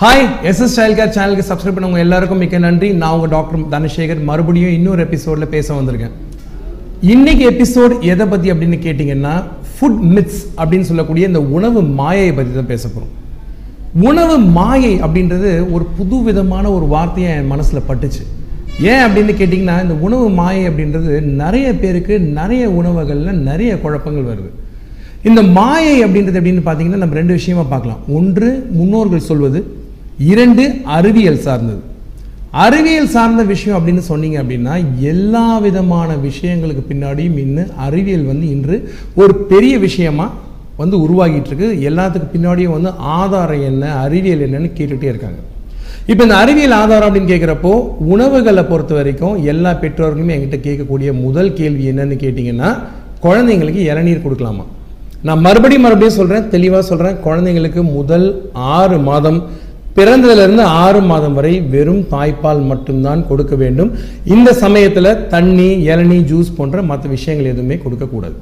Hi SS style care சேனலுக்கு subscribe பண்ணவங்க எல்லாருக்கும் மிக்க நன்றி. நான் உங்க டாக்டர் தனசேகர். மறுபடியும் இன்னொரு எபிசோட்ல பேச வந்திருக்கேன். இன்னைக்கு எபிசோட் எதை பத்தி அப்படின்னு கேட்டிங்கன்னா ஃபுட் மித்ஸ் அப்படின்னு சொல்லக்கூடிய இந்த உணவு மாயை பத்தி தான் பேச போறோம். உணவு மாயை அப்படின்றது ஒரு புது விதமான ஒரு வார்த்தையை என் மனசுல பட்டுச்சு. ஏன் அப்படின்னு கேட்டிங்கன்னா இந்த உணவு மாயை அப்படின்றது நிறைய பேருக்கு நிறைய உணவுகள்ல நிறைய குழப்பங்கள் வருது. இந்த மாயை அப்படின்றது அப்படின்னு பார்த்தீங்கன்னா நம்ம ரெண்டு விஷயமா பார்க்கலாம். ஒன்று முன்னோர்கள் சொல்வது இரண்டு அறிவியல் சார்ந்தது. அறிவியல் சார்ந்த விஷயம் அப்படின்னு சொன்னீங்க அப்படின்னா எல்லா விதமான விஷயங்களுக்கு பின்னாடியும் இன்னும் அறிவியல் வந்து இன்று ஒரு பெரிய விஷயமா வந்து உருவாகிட்டு இருக்கு எல்லாத்துக்கு பின்னாடியும் வந்து ஆதாரம் என்ன அறிவியல் என்னன்னு கேட்டுகிட்டே இருக்காங்க. இப்போ இந்த அறிவியல் ஆதாரம் அப்படின்னு கேட்குறப்போ உணவுகளை பொறுத்த வரைக்கும் எல்லா பெற்றோர்களுமே என்கிட்ட கேட்கக்கூடிய முதல் கேள்வி என்னன்னு கேட்டிங்கன்னா குழந்தைங்களுக்கு இளநீர் கொடுக்கலாமா? நான் மறுபடியும் மறுபடியும் சொல்கிறேன் தெளிவாக சொல்கிறேன் குழந்தைங்களுக்கு முதல் ஆறு மாதம் பிறந்ததிலிருந்து ஆறு மாதம் வரை வெறும் தாய்ப்பால் மட்டும்தான் கொடுக்க வேண்டும். இந்த சமயத்தில் தண்ணி இளநீ ஜூஸ் போன்ற மற்ற விஷயங்கள் எதுவுமே கொடுக்கக்கூடாது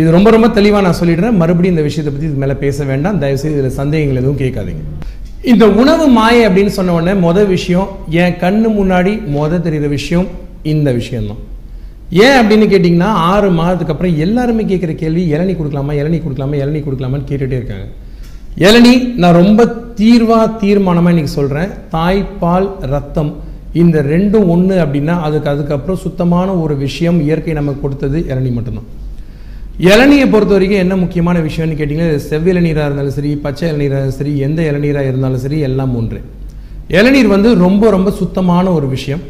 இது ரொம்ப ரொம்ப தெளிவாக நான் சொல்லிடுறேன். மறுபடியும் இந்த விஷயத்தை பற்றி இது மேலே பேச வேண்டாம். தயவுசெய்து இதில் சந்தேகங்கள் எதுவும் கேட்காதீங்க. இந்த உணவு மாயை அப்படின்னு சொன்ன உடனே மொதல் விஷயம் என் கண்ணு முன்னாடி மொதல் தெரிகிற விஷயம் இந்த விஷயம்தான். ஏன் அப்படின்னு கேட்டிங்கன்னா ஆறு மாதத்துக்கு அப்புறம் எல்லாருமே கேட்குற கேள்வி இளநீ கொடுக்கலாமா இளநீ கொடுக்கலாமா இளநி கொடுக்கலாமான்னு கேட்டுகிட்டே இருக்காங்க. இளநீ நான் ரொம்ப தீர்வாக தீர்மானமாக இன்னைக்கு சொல்கிறேன் தாய்ப்பால் ரத்தம். இந்த ரெண்டும் ஒன்று அப்படின்னா அதுக்கு அதுக்கப்புறம் சுத்தமான ஒரு விஷயம் இயற்கை நமக்கு கொடுத்தது இளநீ மட்டும்தான். இளநியை பொறுத்த வரைக்கும் என்ன முக்கியமான விஷயம்னு கேட்டிங்கன்னா இது செவ்விளநீராக இருந்தாலும் சரி பச்சை இளநீராக இருந்தாலும் சரி எந்த இளநீராக இருந்தாலும் சரி எல்லாம் ஒன்று. இளநீர் வந்து ரொம்ப ரொம்ப சுத்தமான ஒரு விஷயம்.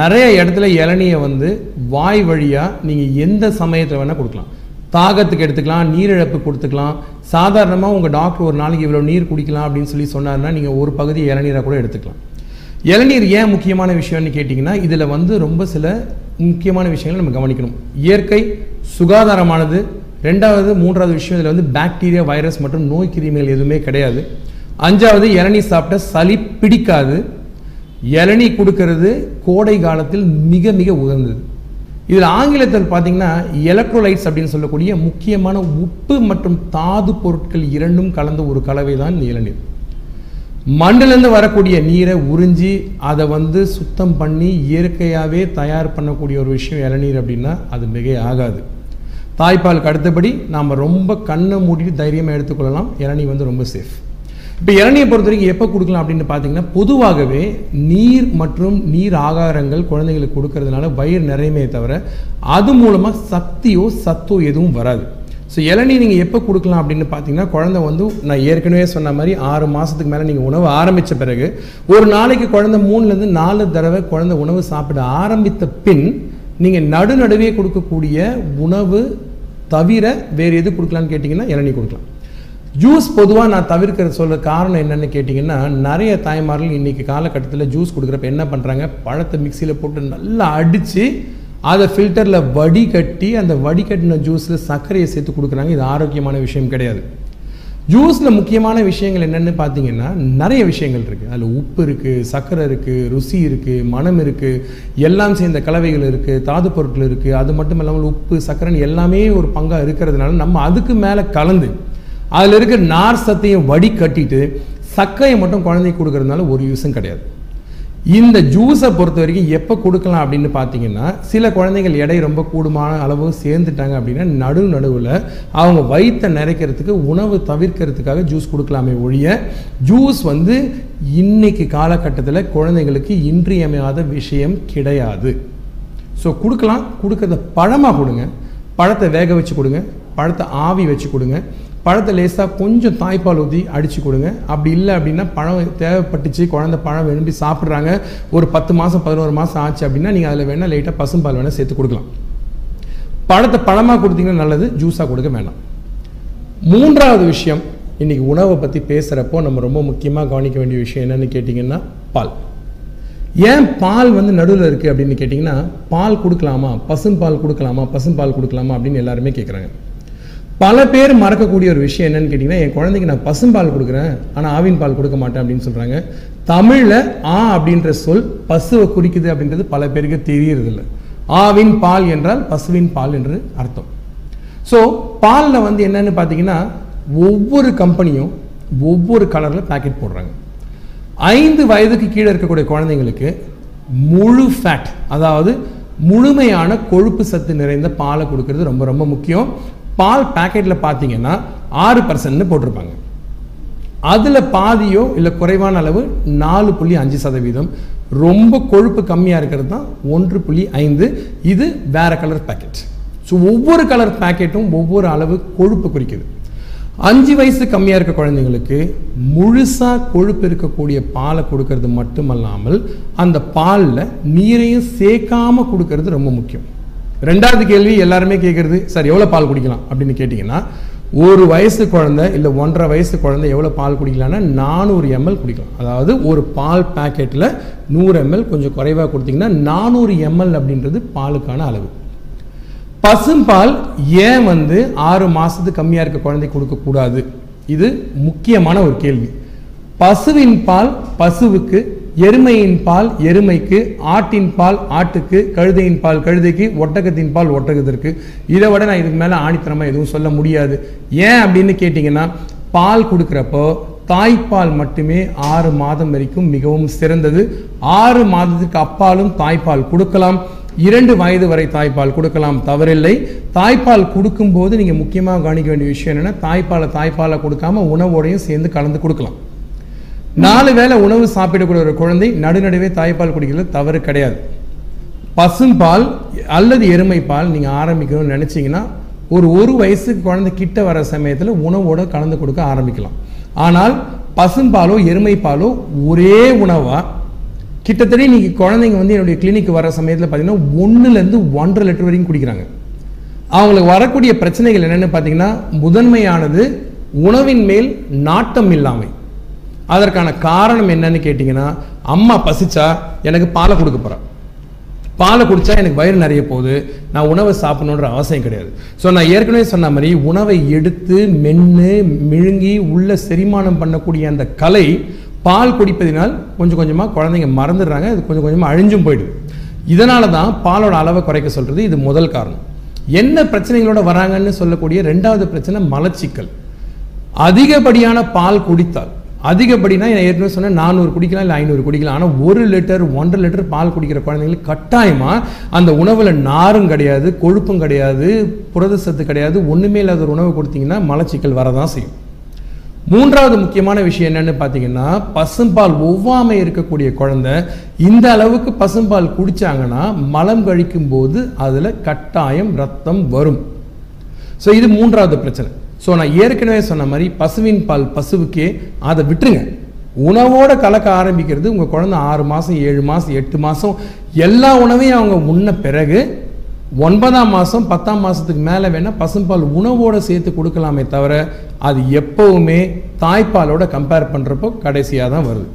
நிறைய இடத்துல இளநியை வந்து வாய் வழியாக நீங்கள் எந்த சமயத்தில் வேணால் கொடுக்கலாம். தாகத்துக்கு எடுத்துக்கலாம் நீரிழப்பு கொடுத்துக்கலாம். சாதாரணமாக உங்கள் டாக்டர் ஒரு நாளைக்கு இவ்வளோ நீர் குடிக்கலாம் அப்படின்னு சொல்லி சொன்னாருன்னா நீங்கள் ஒரு பகுதி இளநீரை கூட எடுத்துக்கலாம். இளநீர் ஏன் முக்கியமான விஷயம்னு கேட்டிங்கன்னா இதில் வந்து ரொம்ப சில முக்கியமான விஷயங்களை நம்ம கவனிக்கணும். இயற்கை சுகாதாரமானது ரெண்டாவது மூன்றாவது விஷயம் இதில் வந்து பாக்டீரியா வைரஸ் மற்றும் நோய் கிருமிகள் எதுவுமே கிடையாது. அஞ்சாவது இளநீ சாப்பிட்ட சளி பிடிக்காது. இளநீ கொடுக்கறது கோடை காலத்தில் மிக மிக உகந்தது. இதில் ஆங்கிலத்தில் பார்த்தீங்கன்னா எலக்ட்ரோலைட்ஸ் அப்படின்னு சொல்லக்கூடிய முக்கியமான உப்பு மற்றும் தாது பொருட்கள் இரண்டும் கலந்த ஒரு கலவை தான் இளநீர். மண்ணிலேருந்து வரக்கூடிய நீரை உறிஞ்சி அதை வந்து சுத்தம் பண்ணி இயற்கையாகவே தயார் பண்ணக்கூடிய ஒரு விஷயம் இளநீர் அப்படின்னா அது மிக ஆகாது. தாய்ப்பாலுக்கு அடுத்தபடி நாம் ரொம்ப கண்ணை மூடிட்டு தைரியமாக எடுத்துக்கொள்ளலாம். இளநீர் வந்து ரொம்ப சேஃப் இப்போ இளநியை பொறுத்த வரைக்கும் எப்போ கொடுக்கலாம் அப்படின்னு பார்த்தீங்கன்னா பொதுவாகவே நீர் மற்றும் நீர் ஆகாரங்கள் குழந்தைங்களுக்கு கொடுக்கறதுனால வயிறு நிறையுமே தவிர அது மூலமாக சக்தியோ சத்தோ எதுவும் வராது. ஸோ இளநீ நீங்கள் எப்போ கொடுக்கலாம் அப்படின்னு பார்த்தீங்கன்னா குழந்தை வந்து நான் ஏற்கனவே சொன்ன மாதிரி ஆறு மாதத்துக்கு மேலே நீங்கள் உணவு ஆரம்பித்த பிறகு ஒரு நாளைக்கு குழந்தை மூணுலேருந்து நாலு தடவை குழந்தை உணவு சாப்பிட ஆரம்பித்த பின் நீங்கள் நடுநடுவே கொடுக்கக்கூடிய உணவு தவிர வேறு எது கொடுக்கலான்னு கேட்டிங்கன்னா இளநீ கொடுக்கலாம். ஜூஸ் பொதுவாக நான் தவிர்க்கிற சொல்ல காரணம் என்னென்னு கேட்டிங்கன்னா நிறைய தாய்மார்கள் இன்றைக்கி காலகட்டத்தில் ஜூஸ் கொடுக்குறப்ப என்ன பண்ணுறாங்க பழத்தை மிக்சியில் போட்டு நல்லா அடித்து அதை ஃபில்டரில் வடிகட்டி அந்த வடிகட்டின ஜூஸில் சர்க்கரையை சேர்த்து கொடுக்குறாங்க. இது ஆரோக்கியமான விஷயம் கிடையாது. ஜூஸில் முக்கியமான விஷயங்கள் என்னென்னு பார்த்தீங்கன்னா நிறைய விஷயங்கள் இருக்குது அதில் உப்பு இருக்குது சர்க்கரை இருக்குது ருசி இருக்குது மனம் இருக்குது எல்லாம் சேர்ந்த கலவைகள் இருக்குது தாது பொருட்கள் இருக்குது அது மட்டும் இல்லாமல் உப்பு சர்க்கரைன்னு எல்லாமே ஒரு பங்காக இருக்கிறதுனால நம்ம அதுக்கு மேலே கலந்து அதில் இருக்க நார் சத்தையும் வடி கட்டிட்டு சக்கையை மட்டும் குழந்தைக்கு கொடுக்கறதுனால ஒரு யூஸும் கிடையாது. இந்த ஜூஸை பொறுத்த வரைக்கும் எப்போ கொடுக்கலாம் அப்படின்னு பார்த்தீங்கன்னா சில குழந்தைகள் எடை ரொம்ப கூடுமான அளவு சேர்ந்துட்டாங்க அப்படின்னா நடு நடுவில் அவங்க வயிற்றை நிறைக்கிறதுக்கு உணவு தவிர்க்கிறதுக்காக ஜூஸ் கொடுக்கலாமே ஒழிய ஜூஸ் வந்து இன்னைக்கு காலகட்டத்தில் குழந்தைங்களுக்கு இன்றியமையாத விஷயம் கிடையாது. ஸோ கொடுக்கலாம். கொடுக்கறத பழமாக கொடுங்க. பழத்தை வேக வச்சு கொடுங்க. பழத்தை ஆவி வச்சு கொடுங்க. பழத்தை லேசாக கொஞ்சம் தாய்ப்பால் ஊற்றி அடித்து கொடுங்க. அப்படி இல்லை அப்படின்னா பழம் தேவைப்பட்டுச்சு குழந்தை பழம் விரும்பி சாப்பிட்றாங்க. ஒரு பத்து மாதம் பதினோரு மாதம் ஆச்சு அப்படின்னா நீங்கள் அதில் வேணால் லைட்டாக பசும்பால் வேணால் சேர்த்து கொடுக்கலாம். பழத்தை பழமாக கொடுத்தீங்கன்னா நல்லது ஜூஸாக கொடுக்க வேண்டாம் மூன்றாவது விஷயம் இன்றைக்கி உணவை பற்றி பேசுகிறப்போ நம்ம ரொம்ப முக்கியமாக கவனிக்க வேண்டிய விஷயம் என்னென்னு கேட்டிங்கன்னா பால். ஏன் பால் வந்து நடுவில் இருக்குது அப்படின்னு கேட்டிங்கன்னா பால் கொடுக்கலாமா பசும்பால் கொடுக்கலாமா பசும்பால் கொடுக்கலாமா அப்படின்னு எல்லாருமே கேட்குறாங்க பல பேர் மறக்கக்கூடிய ஒரு விஷயம் என்னன்னு கேட்டிங்கன்னா என் குழந்தைக்கு நான் பசும்பால் கொடுக்குறேன் ஆனால் ஆவின் பால் கொடுக்க மாட்டேன் அப்படின்னு சொல்கிறாங்க தமிழில் ஆ அப்படின்ற சொல் பசுவை குறிக்குது அப்படின்றது பல பேருக்கு தெரியறதில்ல. ஆவின் பால் என்றால் பசுவின் பால் என்று அர்த்தம். ஸோ பாலில் வந்து என்னன்னு பார்த்தீங்கன்னா ஒவ்வொரு கம்பெனியும் ஒவ்வொரு கலரில் பேக்கெட் போடுறாங்க. ஐந்து வயதுக்கு கீழே இருக்கக்கூடிய குழந்தைங்களுக்கு முழு ஃபேட் அதாவது முழுமையான கொழுப்பு சத்து நிறைந்த பாலை கொடுக்கறது ரொம்ப ரொம்ப முக்கியம். பால் பேக்கெட்டில் பார்த்தீங்கன்னா ஆறு பர்சன்ட்னு போட்டிருப்பாங்க. அதில் பாதியோ இல்லை குறைவான அளவு நாலு புள்ளி அஞ்சு சதவீதம். ரொம்ப கொழுப்பு கம்மியாக இருக்கிறது தான் ஒன்று புள்ளி ஐந்து. இது வேறு கலர் பேக்கெட் ஸோ ஒவ்வொரு கலர் பேக்கெட்டும் ஒவ்வொரு அளவு கொழுப்பு குறிக்குது. அஞ்சு வயசு கம்மியாக இருக்க குழந்தைங்களுக்கு முழுசாக கொழுப்பு இருக்கக்கூடிய பாலை கொடுக்கறது மட்டுமல்லாமல் அந்த பாலில் நீரையும் சேர்க்காம கொடுக்கறது ரொம்ப முக்கியம். ரெண்டாவது கேள்வி எல்லாருமே கேட்குறது சார் எவ்வளோ பால் குடிக்கலாம்? அப்படின்னு கேட்டிங்கன்னா ஒரு வயசு குழந்தை இல்லை ஒன்றரை வயசு குழந்தை எவ்வளோ பால் குடிக்கலாம்னா நானூறு எம்எல் குடிக்கலாம். அதாவது ஒரு பால் பேக்கெட்டில் நூறு எம்எல் கொஞ்சம் குறைவாக கொடுத்தீங்கன்னா நானூறு எம்எல் அப்படின்றது பாலுக்கான அளவு. பசும்பால் ஏன் வந்து ஆறு மாதத்துக்கு கம்மியாக இருக்க குழந்தை கொடுக்கக்கூடாது இது முக்கியமான ஒரு கேள்வி. பசுவின் பால் பசுவுக்கு எருமையின் பால் எருமைக்கு ஆட்டின் பால் ஆட்டுக்கு கழுதையின் பால் கழுதைக்கு ஒட்டகத்தின் பால் ஒட்டகத்திற்கு. இதை விட நான் இதுக்கு மேலே ஆணித்தனமாக எதுவும் சொல்ல முடியாது. ஏன் அப்படின்னு கேட்டிங்கன்னா பால் கொடுக்குறப்போ தாய்ப்பால் மட்டுமே ஆறு மாதம் வரைக்கும் மிகவும் சிறந்தது. ஆறு மாதத்துக்கு அப்பாலும் தாய்ப்பால் கொடுக்கலாம். இரண்டு வயது வரை தாய்ப்பால் கொடுக்கலாம். தவறில்லை. தாய்ப்பால் கொடுக்கும்போது நீங்கள் முக்கியமாக கவனிக்க வேண்டிய விஷயம் என்னென்னா தாய்ப்பாலை தாய்ப்பாலை கொடுக்காம உணவோடையும் சேர்ந்து கலந்து கொடுக்கலாம். நாலு வேளை உணவு சாப்பிடக்கூடிய ஒரு குழந்தை நடுநடுவே தாய்ப்பால் குடிக்கிறது தவறு கிடையாது. பசும்பால் அல்லது எருமை பால் நீங்கள் ஆரம்பிக்கணும்னு நினச்சிங்கன்னா ஒரு ஒரு வயசுக்கு குழந்தை கிட்ட வர சமயத்தில் உணவோட கலந்து கொடுக்க ஆரம்பிக்கலாம். ஆனால் பசும்பாலோ எருமை பாலோ ஒரே உணவாக கிட்டத்தட்ட இன்னைக்கு குழந்தைங்க வந்து என்னுடைய கிளினிக் வர சமயத்தில் பார்த்தீங்கன்னா ஒன்றுலேருந்து ஒன்றரை லிட்டர் வரைக்கும் குடிக்கிறாங்க. அவங்களுக்கு வரக்கூடிய பிரச்சனைகள் என்னென்னு பார்த்தீங்கன்னா முதன்மையானது உணவின் மேல் நாட்டம் இல்லாமை. அதற்கான காரணம் என்னன்னு கேட்டிங்கன்னா அம்மா பசிச்சா எனக்கு பாலை கொடுக்க போகிறேன் பாலை குடித்தா எனக்கு வயிறு நிறைய போகுது நான் உணவை சாப்பிடணுன்ற அவசியம் கிடையாது. ஸோ நான் ஏற்கனவே சொன்ன மாதிரி உணவை எடுத்து மென்று மிழுங்கி உள்ள செரிமானம் பண்ணக்கூடிய அந்த கலை பால் குடிப்பதினால் கொஞ்சம் கொஞ்சமாக குழந்தைங்க மறந்துடுறாங்க அது கொஞ்சம் கொஞ்சமாக அழிஞ்சும் போயிடுது. இதனால தான் பாலோட அளவை குறைக்க சொல்கிறது இது முதல் காரணம். என்ன பிரச்சனைகளோட வராங்கன்னு சொல்லக்கூடிய ரெண்டாவது பிரச்சனை மலச்சிக்கல். அதிகப்படியான பால் குடித்தால் அதிகப்படினா நான் ஏற்கனவே சொன்னேன் நானூறு குடிக்கலாம் இல்லை ஐநூறு குடிக்கலாம். ஆனால் ஒரு லிட்டர் ஒன்றரை லிட்டர் பால் குடிக்கிற குழந்தைங்களுக்கு கட்டாயமாக அந்த உணவில் நாரும் கிடையாது கொழுப்பும் கிடையாது புரத சத்து கிடையாது ஒன்றுமே இல்லாத ஒரு உணவு கொடுத்தீங்கன்னா மலச்சிக்கல் வரதான் செய்யும். மூன்றாவது முக்கியமான விஷயம் என்னன்னு பார்த்தீங்கன்னா பசும்பால் ஒவ்வாமை இருக்கக்கூடிய குழந்தை இந்த அளவுக்கு பசும்பால் குடித்தாங்கன்னா மலம் கழிக்கும் போது அதில் கட்டாயம் ரத்தம் வரும். ஸோ இது மூன்றாவது பிரச்சனை. ஸோ நான் ஏற்கனவே சொன்ன மாதிரி பசுவின் பால் பசுவுக்கே அதை விட்டுருங்க. உணவோட கலக்க ஆரம்பிக்கிறது உங்கள் குழந்தை ஆறு மாதம் ஏழு மாதம் எட்டு மாதம் எல்லா உணவையும் அவங்க முன்ன பிறகு ஒன்பதாம் மாதம் பத்தாம் மாதத்துக்கு மேலே வேணால் பசும்பால் உணவோடு சேர்த்து கொடுக்கலாமே தவிர அது எப்போவுமே தாய்ப்பாலோட கம்பேர் பண்ணுறப்போ கடைசியாக தான் வருது.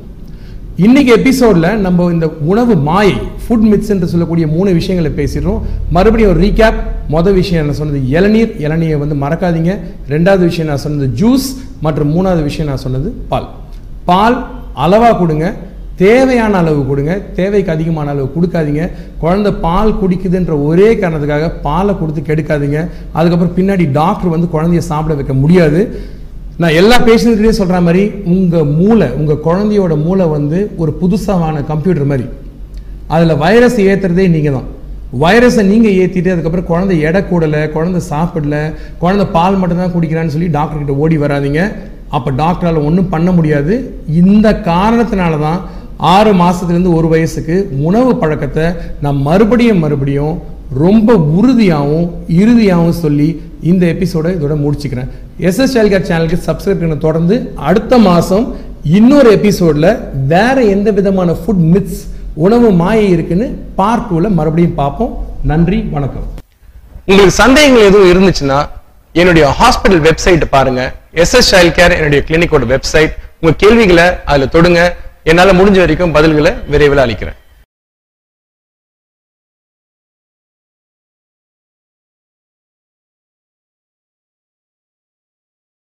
இன்னைக்கு எபிசோடில் நம்ம இந்த உணவு மாயை ஃபுட் மித்ஸ் என்று சொல்லக்கூடிய மூணு விஷயங்களை பேசிடுறோம். மறுபடியும் ஒரு ரீகேப் மொதல் விஷயம் நான் சொன்னது இளநீர். இளநீரை வந்து மறக்காதீங்க. ரெண்டாவது விஷயம் நான் சொன்னது ஜூஸ் மற்றும் மூணாவது விஷயம் நான் சொன்னது பால். பால் அளவாக கொடுங்க. தேவையான அளவு கொடுங்க. தேவைக்கு அதிகமான அளவு கொடுக்காதீங்க. குழந்தை பால் குடிக்குதுன்ற ஒரே காரணத்துக்காக பாலை கொடுத்து கெடுக்காதீங்க. அதுக்கப்புறம் பின்னாடி டாக்டர் வந்து குழந்தைய சாப்பிட வைக்க முடியாது. நான் எல்லா பேஷண்ட்கிட்டையும் சொல்கிற மாதிரி உங்கள் மூளை உங்கள் குழந்தையோட மூளை வந்து ஒரு புதுசான கம்ப்யூட்டர் மாதிரி. அதில் வைரஸ் ஏற்றுறதே நீங்கள் தான் வைரஸை நீங்கள் ஏற்றிட்டு அதுக்கப்புறம் குழந்தை எடை கூடல குழந்தை சாப்பிடல குழந்தை பால் மட்டும்தான் குடிக்கிறான்னு சொல்லி டாக்டர் ஓடி வராதீங்க. அப்போ டாக்டரால் ஒன்றும் பண்ண முடியாது. இந்த காரணத்தினால தான் ஆறு மாதத்துலேருந்து ஒரு வயசுக்கு உணவு பழக்கத்தை நான் மறுபடியும் மறுபடியும் ரொம்ப உறுதியாகவும் இறுதியாகவும் சொல்லி இந்த எபிசோடை இதோட முடிச்சுக்கிறேன். எஸ்எஸ் சைல்கேர் சேனலுக்கு சப்ஸ்கிரைப் பண்ண தொடர்ந்து அடுத்த மாதம் இன்னொரு எபிசோடில் வேற எந்த விதமான ஃபுட் மித்ஸ் உணவு மாயை இருக்குன்னு பார்ட் டூவில் மறுபடியும் பார்ப்போம். நன்றி வணக்கம். உங்களுக்கு சந்தேகங்கள் எதுவும் இருந்துச்சுன்னா என்னுடைய ஹாஸ்பிட்டல் வெப்சைட் பாருங்க. எஸ்எஸ் சைல்ட் கேர் என்னுடைய கிளினிக்கோட வெப்சைட் உங்க கேள்விகளை அதுல தொடுங்க. என்னால முடிஞ்ச வரைக்கும் பதில்களை விரைவில் அளிக்கிறேன்.